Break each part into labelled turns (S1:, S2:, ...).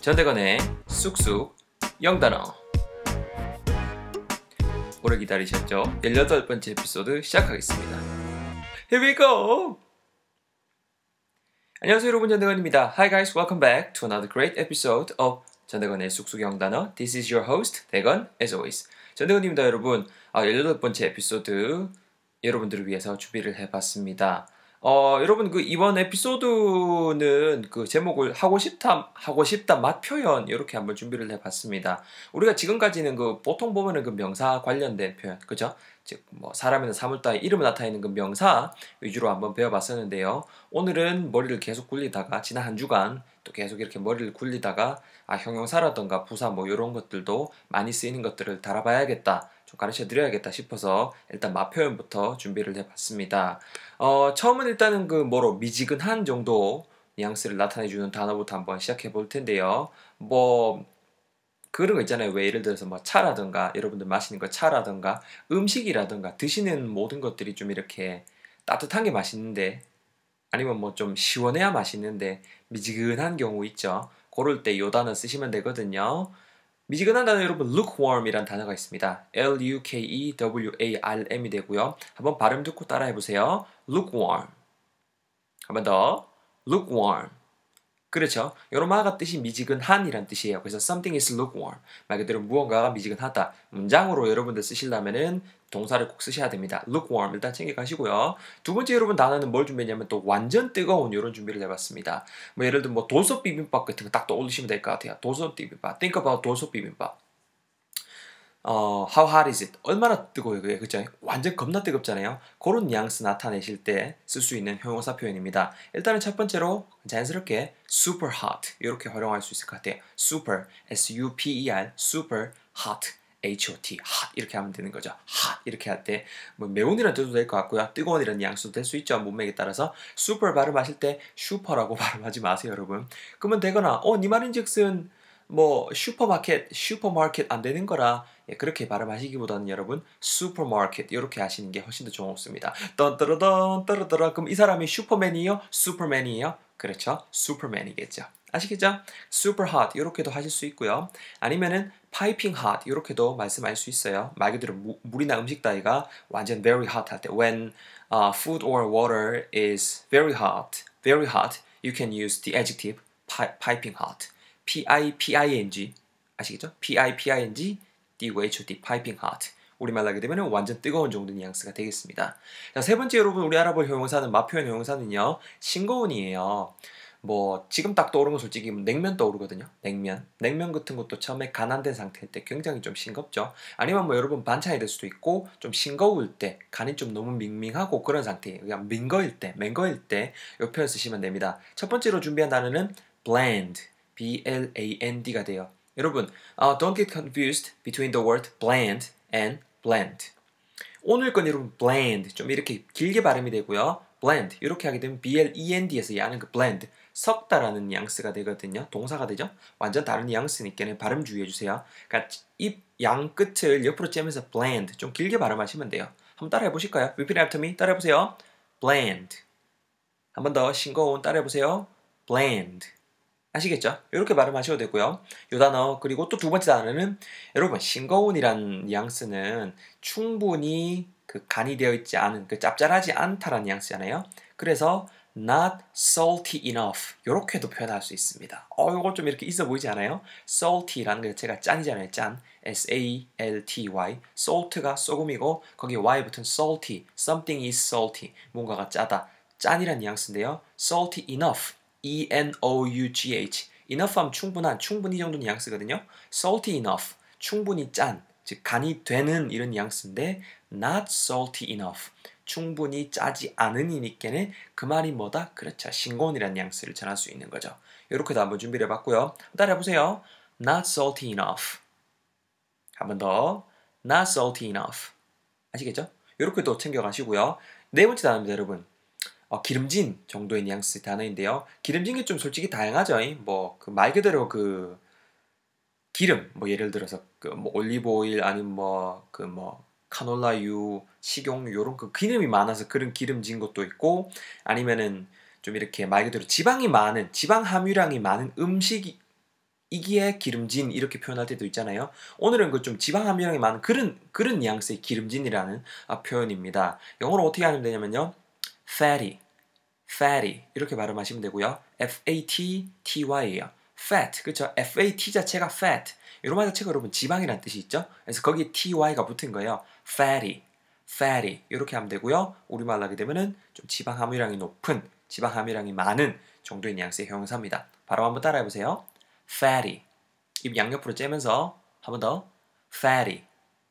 S1: 전대건의 쑥쑥 영단어 오래 기다리셨죠? 18번째 에피소드 시작하겠습니다. Here we go! 안녕하세요 여러분 전대건입니다. Hi guys, welcome back to another great episode of 전대건의 쑥쑥 영단어 This is your host, 대건, as always. 전대건입니다 여러분. 아, 18번째 에피소드 여러분들을 위해서 준비를 해봤습니다. 어, 여러분 그 이번 에피소드는 그 제목을 하고 싶다 하고 싶다 맛 표현 이렇게 한번 준비를 해봤습니다. 우리가 지금까지는 그 보통 보면은 그 명사 관련된 표현 그죠? 즉 뭐 사람이나 사물 따위 이름을 나타내는 그 명사 위주로 한번 배워봤었는데요. 오늘은 머리를 계속 굴리다가 지난 한 주간 또 계속 이렇게 머리를 굴리다가 아 형용사라던가 부사 뭐 이런 것들도 많이 쓰이는 것들을 달아봐야겠다. 좀 가르쳐 드려야겠다 싶어서 일단 맛 표현부터 준비를 해봤습니다. 어, 처음은 일단은 그 뭐로 미지근한 정도 뉘앙스를 나타내주는 단어부터 한번 시작해 볼 텐데요. 뭐 그런 거 있잖아요. 왜 예를 들어서 뭐 차라든가 여러분들 마시는 거 차라든가 음식이라든가 드시는 모든 것들이 좀 이렇게 따뜻한 게 맛있는데 아니면 뭐 좀 시원해야 맛있는데 미지근한 경우 있죠. 그럴 때 요 단어 쓰시면 되거든요. 미지근한 단어 여러분 lukewarm이란 단어가 있습니다. L-U-K-E-W-A-R-M이 되고요. 한번 발음 듣고 따라해 보세요. lukewarm. 한번 더. lukewarm. 그렇죠. 요로마가 뜻이 미지근한이란 뜻이에요. 그래서 something is lukewarm. 말 그대로 무언가가 미지근하다. 문장으로 여러분들 쓰시려면은 동사를 꼭 쓰셔야 됩니다. lukewarm 일단 챙겨가시고요. 두 번째 여러분 단어는 뭘 준비했냐면 또 완전 뜨거운 이런 준비를 해봤습니다. 뭐 예를 들어 뭐 도서 비빔밥 같은 거 딱 떠올리시면 될 것 같아요. 도서 비빔밥. Think about 도서 비빔밥. 어, how hot is it? 얼마나 뜨거워요, 그게, 그죠? 완전 겁나 뜨겁잖아요. 그런 뉘앙스 나타내실 때 쓸 수 있는 형용사 표현입니다. 일단은 첫 번째로 자연스럽게 super hot 이렇게 활용할 수 있을 것 같아요. super, s-u-p-e-r, super hot, h-o-t, hot 이렇게 하면 되는 거죠. hot 이렇게 할 때 뭐 매운이라는 뜻도 될 것 같고요. 뜨거운 이라는 뉘앙스도 될 수 있죠. 문맥에 따라서 super 발음하실 때 슈퍼라고 발음하지 마세요, 여러분. 그러면 되거나 어, 네 말인즉슨 뭐 슈퍼마켓, 슈퍼마켓 안 되는 거라 예, 그렇게 발음하시기보다는 여러분 슈퍼마켓 이렇게 하시는 게 훨씬 더 좋습니다. 떤떠러던 떠러떠러 그럼 이 사람이 슈퍼맨이에요? 슈퍼맨이에요? 그렇죠. 슈퍼맨이겠죠. 아시겠죠? hot 이렇게도 하실 수 있고요. 아니면은 piping hot 이렇게도 말씀할 수 있어요. 말 그대로 무, 물이나 음식 따위가 완전 very hot 할 때 when uh, food or water is very hot, very hot, you can use the adjective pi, piping hot. P-I-P-I-N-G 아시겠죠? P-I-P-I-N-G D-O-H-O-T piping hot 우리말로 하게 되면 완전 뜨거운 정도 뉘앙스가 되겠습니다. 자, 세 번째 여러분 우리 알아볼 형용사는 마표현 형용사는요. 싱거운이에요. 뭐 지금 딱 떠오르는 건 솔직히 냉면 떠오르거든요. 냉면. 냉면 같은 것도 처음에 간한된 상태일 때 굉장히 좀 싱겁죠. 아니면 뭐 여러분 반찬이 될 수도 있고 좀 싱거울 때 간이 좀 너무 밍밍하고 그런 상태예요. 그냥 밍거일 때, 맹거일 때이 표현 쓰시면 됩니다. 첫 번째로 준비한 단어는 bland. B-L-A-N-D가 돼요. 여러분, uh, don't get confused between the word bland and blend. 오늘 건 여러분 bland 좀 이렇게 길게 발음이 되고요. blend 이렇게 하게 되면 B-L-E-N-D에서 야는 그 blend 섞다라는 뉘앙스가 되거든요. 동사가 되죠. 완전 다른 뉘앙스니까 발음 주의해 주세요. 그러니까 입 양 끝을 옆으로 째면서 blend 좀 길게 발음하시면 돼요. 한번 따라해 보실까요? Repeat after me. 따라해 보세요. bland. 한 번 더 싱거운 따라해 보세요. bland. 아시겠죠? 이렇게 발음하셔도 되고요. 이 단어 그리고 또 두 번째 단어는 여러분 싱거운이란 뉘앙스는 충분히 그 간이 되어 있지 않은 그 짭짤하지 않다라는 뉘앙스잖아요. 그래서 not salty enough 이렇게도 표현할 수 있습니다. 어 이거 좀 이렇게 있어 보이지 않아요? salty라는 게 제가 짠이잖아요. 짠 S A L T Y salt가 소금이고 거기 y 붙은 salty something is salty 뭔가가 짜다 짠이란 뉘앙스인데요. salty enough E-N-O-U-G-H enough 하면 충분한, 충분히 정도 뉘앙스거든요. salty enough, 충분히 짠, 즉 간이 되는 이런 뉘앙스인데 not salty enough, 충분히 짜지 않은 이니께는 그 말이 뭐다? 그렇죠. 싱거운이라는 뉘앙스를 전할 수 있는 거죠. 이렇게도 한번 준비를 해봤고요. 따라해보세요. not salty enough 한 번 더 not salty enough 아시겠죠? 이렇게도 챙겨가시고요. 네 번째 단어입니다, 여러분. 어, 기름진 정도의 뉘앙스 단어인데요. 기름진 게 좀 솔직히 다양하죠. 뭐 그 말 그대로 그 기름 뭐 예를 들어서 그 뭐 올리브 오일 아니면 뭐 그뭐 카놀라유, 식용유 요런 그 기름이 많아서 그런 기름진 것도 있고 아니면은 좀 이렇게 말 그대로 지방이 많은 지방 함유량이 많은 음식이 이기에 기름진 이렇게 표현할 때도 있잖아요. 오늘은 그 좀 지방 함유량이 많은 그런 그런 뉘앙스의 기름진이라는 아, 표현입니다. 영어로 어떻게 하면 되냐면요. fatty, fatty 이렇게 발음하시면 되고요. f-a-t-t-y예요. fat 그렇죠? f-a-t 자체가 fat 이런 말 자체가 여러분 지방이라는 뜻이 있죠. 그래서 거기에 ty-가 붙은 거예요. fatty, fatty 이렇게 하면 되고요. 우리말로 하게 되면은 좀 지방 함유량이 높은, 지방 함유량이 많은 정도의 뉘앙스의 형용사입니다. 바로 한번 따라해 보세요. fatty 입 양옆으로 째면서 한번 더 fatty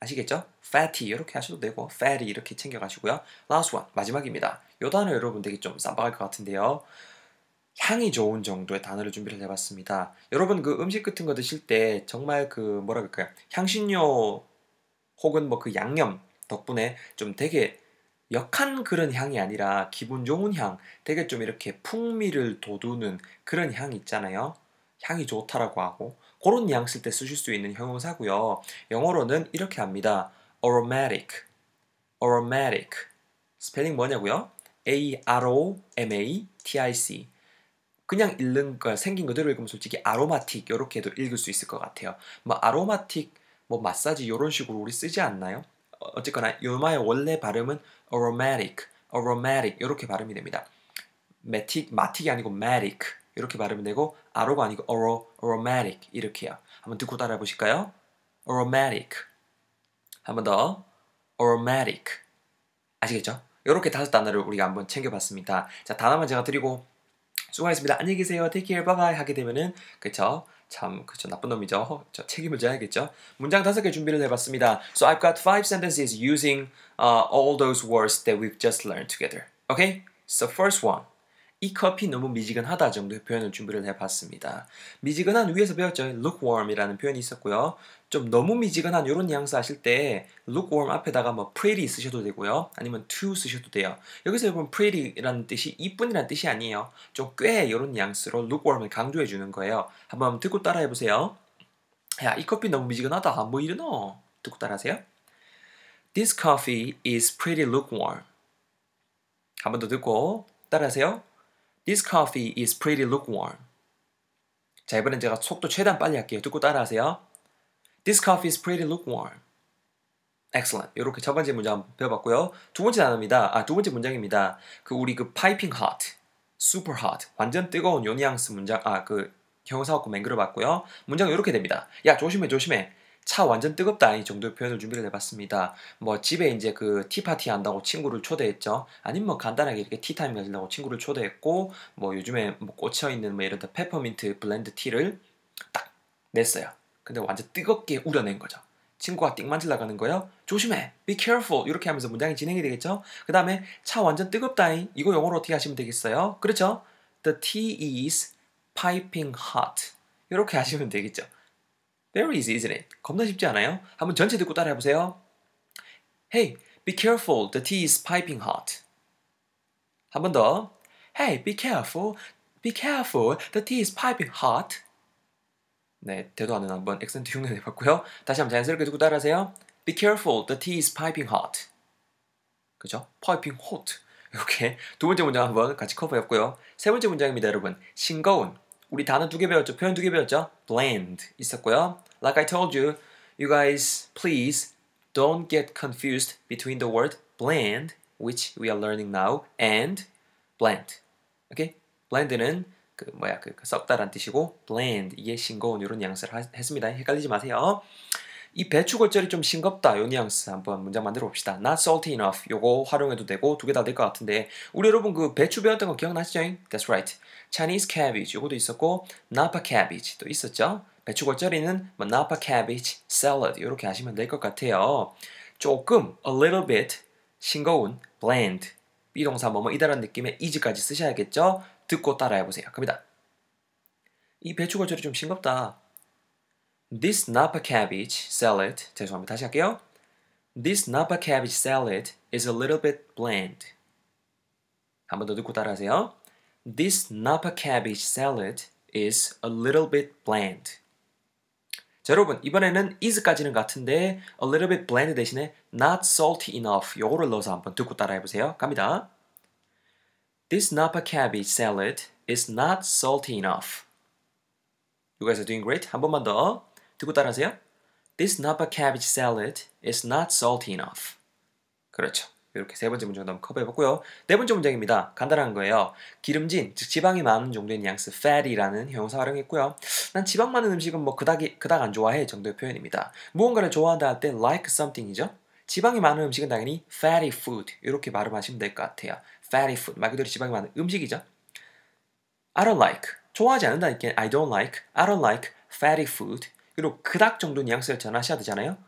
S1: 아시겠죠? fatty 이렇게 하셔도 되고 fatty 이렇게 챙겨 가시고요. last one 마지막입니다. 요 단어 여러분 되게 좀 쌈박할 것 같은데요. 향이 좋은 정도의 단어를 준비를 해봤습니다. 여러분 그 음식 같은 거 드실 때 정말 그 뭐라 그럴까요? 향신료 혹은 뭐 그 양념 덕분에 좀 되게 역한 그런 향이 아니라 기분 좋은 향, 되게 좀 이렇게 풍미를 돋우는 그런 향 있잖아요. 향이 좋다라고 하고 그런 뉘앙스 때 쓰실 수 있는 형용사고요. 영어로는 이렇게 합니다. aromatic, aromatic. 스펠링 뭐냐고요? A R O M A T I C. 그냥 읽는 거 생긴 그대로 읽으면 솔직히 아로마틱 이렇게도 읽을 수 있을 것 같아요. 뭐 아로마틱, 뭐 마사지 이런 식으로 우리 쓰지 않나요? 어쨌거나 요마의 원래 발음은 aromatic, aromatic 이렇게 발음이 됩니다. matic, matic이 아니고 matic 이렇게 발음이 되고 아로가 아니고 aro, aromatic 이렇게요. 한번 듣고 따라해 보실까요? aromatic 한번 더 aromatic 아시겠죠? 이렇게 다섯 단어를 우리가 한번 챙겨봤습니다. 자 단어만 제가 드리고 수고하셨습니다. 안녕히 계세요. take care, bye bye 하게 되면은 그쵸? 참 그쵸 나쁜 놈이죠. 저 책임을 져야겠죠. 문장 다섯 개 준비를 해봤습니다. So I've got five sentences using uh, all those words that we've just learned together. Okay? So first one. 이 커피 너무 미지근하다 정도의 표현을 준비를 해봤습니다. 미지근한 위에서 배웠죠. lukewarm이라는 표현이 있었고요. 좀 너무 미지근한 이런 뉘앙스 하실 때 lukewarm 앞에다가 뭐 pretty 쓰셔도 되고요. 아니면 to 쓰셔도 돼요. 여기서 여러분 pretty라는 뜻이 이쁜이라는 뜻이 아니에요. 좀 꽤 이런 뉘앙스로 lukewarm을 강조해 주는 거예요. 한번 듣고 따라해 보세요. 야, 이 커피 너무 미지근하다. 뭐 이러노? 듣고 따라하세요. This coffee is pretty lukewarm. 한번 더 듣고 따라하세요. This coffee is pretty lukewarm. 자, 이번엔 제가 속도 최대한 빨리 할게요. 듣고 따라하세요. This coffee is pretty lukewarm. Excellent. 이렇게 첫 번째 문장 배워봤고요. 두 번째 단어입니다. 아, 두 번째 문장입니다. 그 우리 그 piping hot, super hot, 완전 뜨거운 요 뉘앙스 문장, 아, 그 형용사 갖고 맹글어 봤고요. 문장은 이렇게 됩니다. 야, 조심해, 조심해. 차 완전 뜨겁다 이 정도의 표현을 준비를 해봤습니다. 뭐 집에 이제 그 티파티 한다고 친구를 초대했죠. 아니면 뭐 간단하게 이렇게 티타임 가지려고 친구를 초대했고 뭐 요즘에 뭐 꽂혀 있는 뭐 이런 페퍼민트 blend tea를 딱 냈어요. 근데 완전 뜨겁게 우려낸 거죠. 친구가 띵 만질라 가는 거예요. 조심해, be careful 이렇게 하면서 문장이 진행이 되겠죠. 그 다음에 차 완전 뜨겁다잉 이거 영어로 어떻게 하시면 되겠어요? 그렇죠? The tea is piping hot 이렇게 하시면 되겠죠. Very easy, isn't it? 겁나 쉽지 않아요? 한번 전체 듣고 따라해 보세요. Hey, be careful. The tea is piping hot. 한 번 더. Hey, be careful. Be careful. The tea is piping hot. 네, 대도 않은 한번 액센트 흉내 내봤고요. 다시 한번 자연스럽게 듣고 따라하세요. Be careful. The tea is piping hot. 그죠? piping hot. 이렇게 두 번째 문장 한번 같이 커버했고요. 세 번째 문장입니다, 여러분. 싱거운. 우리 단어 두 개 배웠죠? 표현 두 개 배웠죠? bland 있었고요. Like I told you, you guys please don't get confused between the word bland, which we are learning now, and bland. Okay? bland는 그 뭐야 그, 그 썩다란 뜻이고 bland 이게 싱거운 이런 하, 했습니다. 헷갈리지 마세요. 이 배추 겉절이 좀 싱겁다 요 뉘앙스 한번 문장 만들어 봅시다. Not salty enough 요거 활용해도 되고 두 개 다 될 것 같은데 우리 여러분 그 배추 배웠던 거 기억나시죠? That's right. Chinese cabbage 요것도 있었고 napa cabbage도 있었죠. 배추 겉절이는 뭐 napa cabbage salad 이렇게 하시면 될 것 같아요. 조금 a little bit 싱거운 bland 비동사 뭐뭐 이다라는 느낌의 is까지 쓰셔야겠죠. 듣고 따라해 보세요. 갑니다. 이 배추 겉절이 좀 싱겁다. This napa cabbage salad 죄송합니다. 다시 할게요. This napa cabbage salad is a little bit bland. 한 번 더 듣고 따라하세요. This napa cabbage salad is a little bit bland. 자, 여러분 이번에는 is까지는 같은데 a little bit bland 대신에 not salty enough 요거를 넣어서 한번 듣고 따라해 보세요. 갑니다. This napa cabbage salad is not salty enough. You guys are doing great. 한 번만 더 듣고 따라하세요. This napa cabbage salad is not salty enough. 그렇죠. 이렇게 세 번째 문장 한번 커버해봤고요. 네 번째 문장입니다. 간단한 거예요. 기름진, 즉 지방이 많은 정도의 뉘앙스 fatty라는 형용사 활용했고요. 난 지방 많은 음식은 뭐 그닥이, 그닥 안 좋아해 정도의 표현입니다. 무언가를 좋아한다 할 때 like something이죠. 지방이 많은 음식은 당연히 fatty food 이렇게 발음하시면 될 것 같아요. fatty food 말 그대로 지방이 많은 음식이죠. I don't like 좋아하지 않는다니까 I don't like I don't like fatty food 그리고 그닥 정도 뉘앙스를 전하셔야 되잖아요.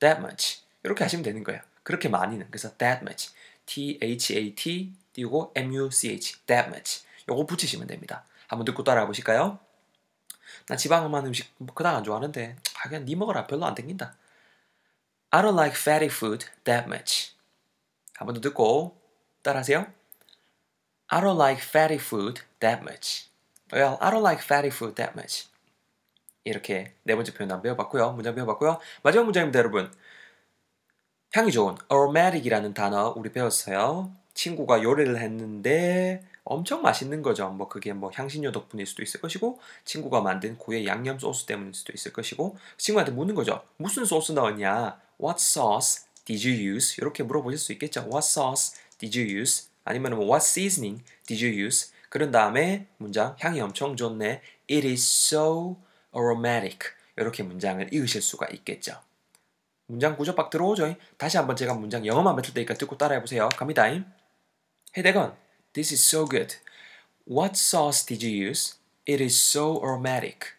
S1: that much 이렇게 하시면 되는 거예요. 그렇게 많이는 그래서 that much T H A T 띄우고 M U C H that much 요거 붙이시면 됩니다. 한번 듣고 따라해 보실까요? 나 지방 많은 음식 그닥 안 좋아하는데 아 그냥 니 먹어라 별로 안 땡긴다. I don't like fatty food that much. 한번 더 듣고 따라하세요. I don't like fatty food that much. Well, I don't like fatty food that much. 이렇게 네 번째 표현 안 배워봤고요. 문장 배워봤고요. 마지막 문장입니다, 여러분. 향이 좋은 aromatic이라는 단어 우리 배웠어요. 친구가 요리를 했는데 엄청 맛있는 거죠. 뭐 그게 뭐 향신료 덕분일 수도 있을 것이고 친구가 만든 고유의 양념 소스 때문일 수도 있을 것이고 친구한테 묻는 거죠. 무슨 소스 넣었냐? What sauce did you use? 이렇게 물어보실 수 있겠죠. What sauce did you use? 아니면 뭐 What seasoning did you use? 그런 다음에 문장 향이 엄청 좋네. It is so aromatic. 이렇게 문장을 읽으실 수가 있겠죠. 문장 구조 박 들어오죠. 다시 한번 제가 문장 영어만 뱉을 테니까 듣고 따라해 보세요. 갑니다. Hey 대건, this is so good. What sauce did you use? It is so aromatic.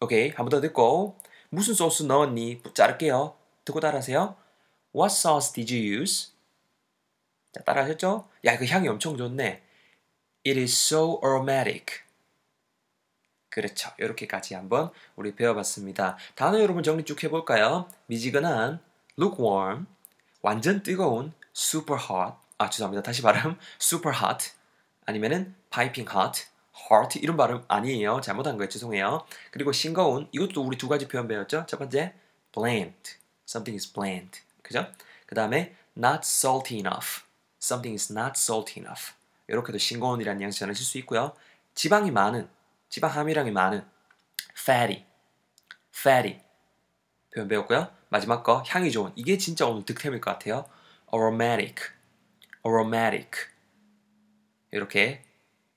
S1: 오케이, 한 번 더 듣고 무슨 소스 넣었니? 자를게요. 듣고 따라하세요. What sauce did you use? 자, 따라하셨죠? 야, 그 향이 엄청 좋네. It is so aromatic. 그렇죠. 이렇게까지 한번 우리 배워봤습니다. 단어 여러분 정리 쭉 해볼까요? 미지근한, lukewarm, 완전 뜨거운, super hot, 아 죄송합니다. 다시 발음, super hot, 아니면은 piping hot, hot 이런 발음 아니에요. 잘못한 거예요. 죄송해요. 그리고 싱거운, 이것도 우리 두 가지 표현 배웠죠? 첫 번째, bland, something is bland, 그죠? 그 다음에 not salty enough, something is not salty enough. 이렇게도 싱거운이라는 뉘앙스 전하실 수 있고요. 지방이 많은, 지방 함유량이 많은 fatty, fatty 표현 배웠고요. 마지막 거 향이 좋은 이게 진짜 오늘 득템일 것 같아요. aromatic, aromatic 이렇게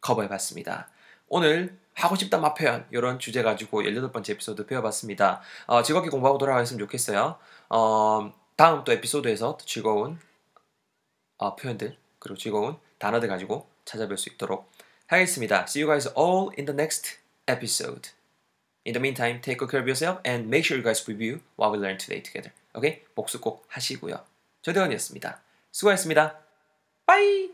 S1: 커버해봤습니다. 오늘 하고 싶다 맛 표현 이런 주제 가지고 18번째 에피소드 배워봤습니다. 어, 즐겁게 공부하고 돌아가셨으면 좋겠어요. 어, 다음 또 에피소드에서 또 즐거운 어, 표현들 그리고 즐거운 단어들 가지고 찾아뵐 수 있도록 하겠습니다. See you guys all in the next episode. In the meantime, take good care of yourself and make sure you guys review what we learned today together. Okay? 복습 꼭 하시고요. 조대원이었습니다. 수고하셨습니다. 빠이!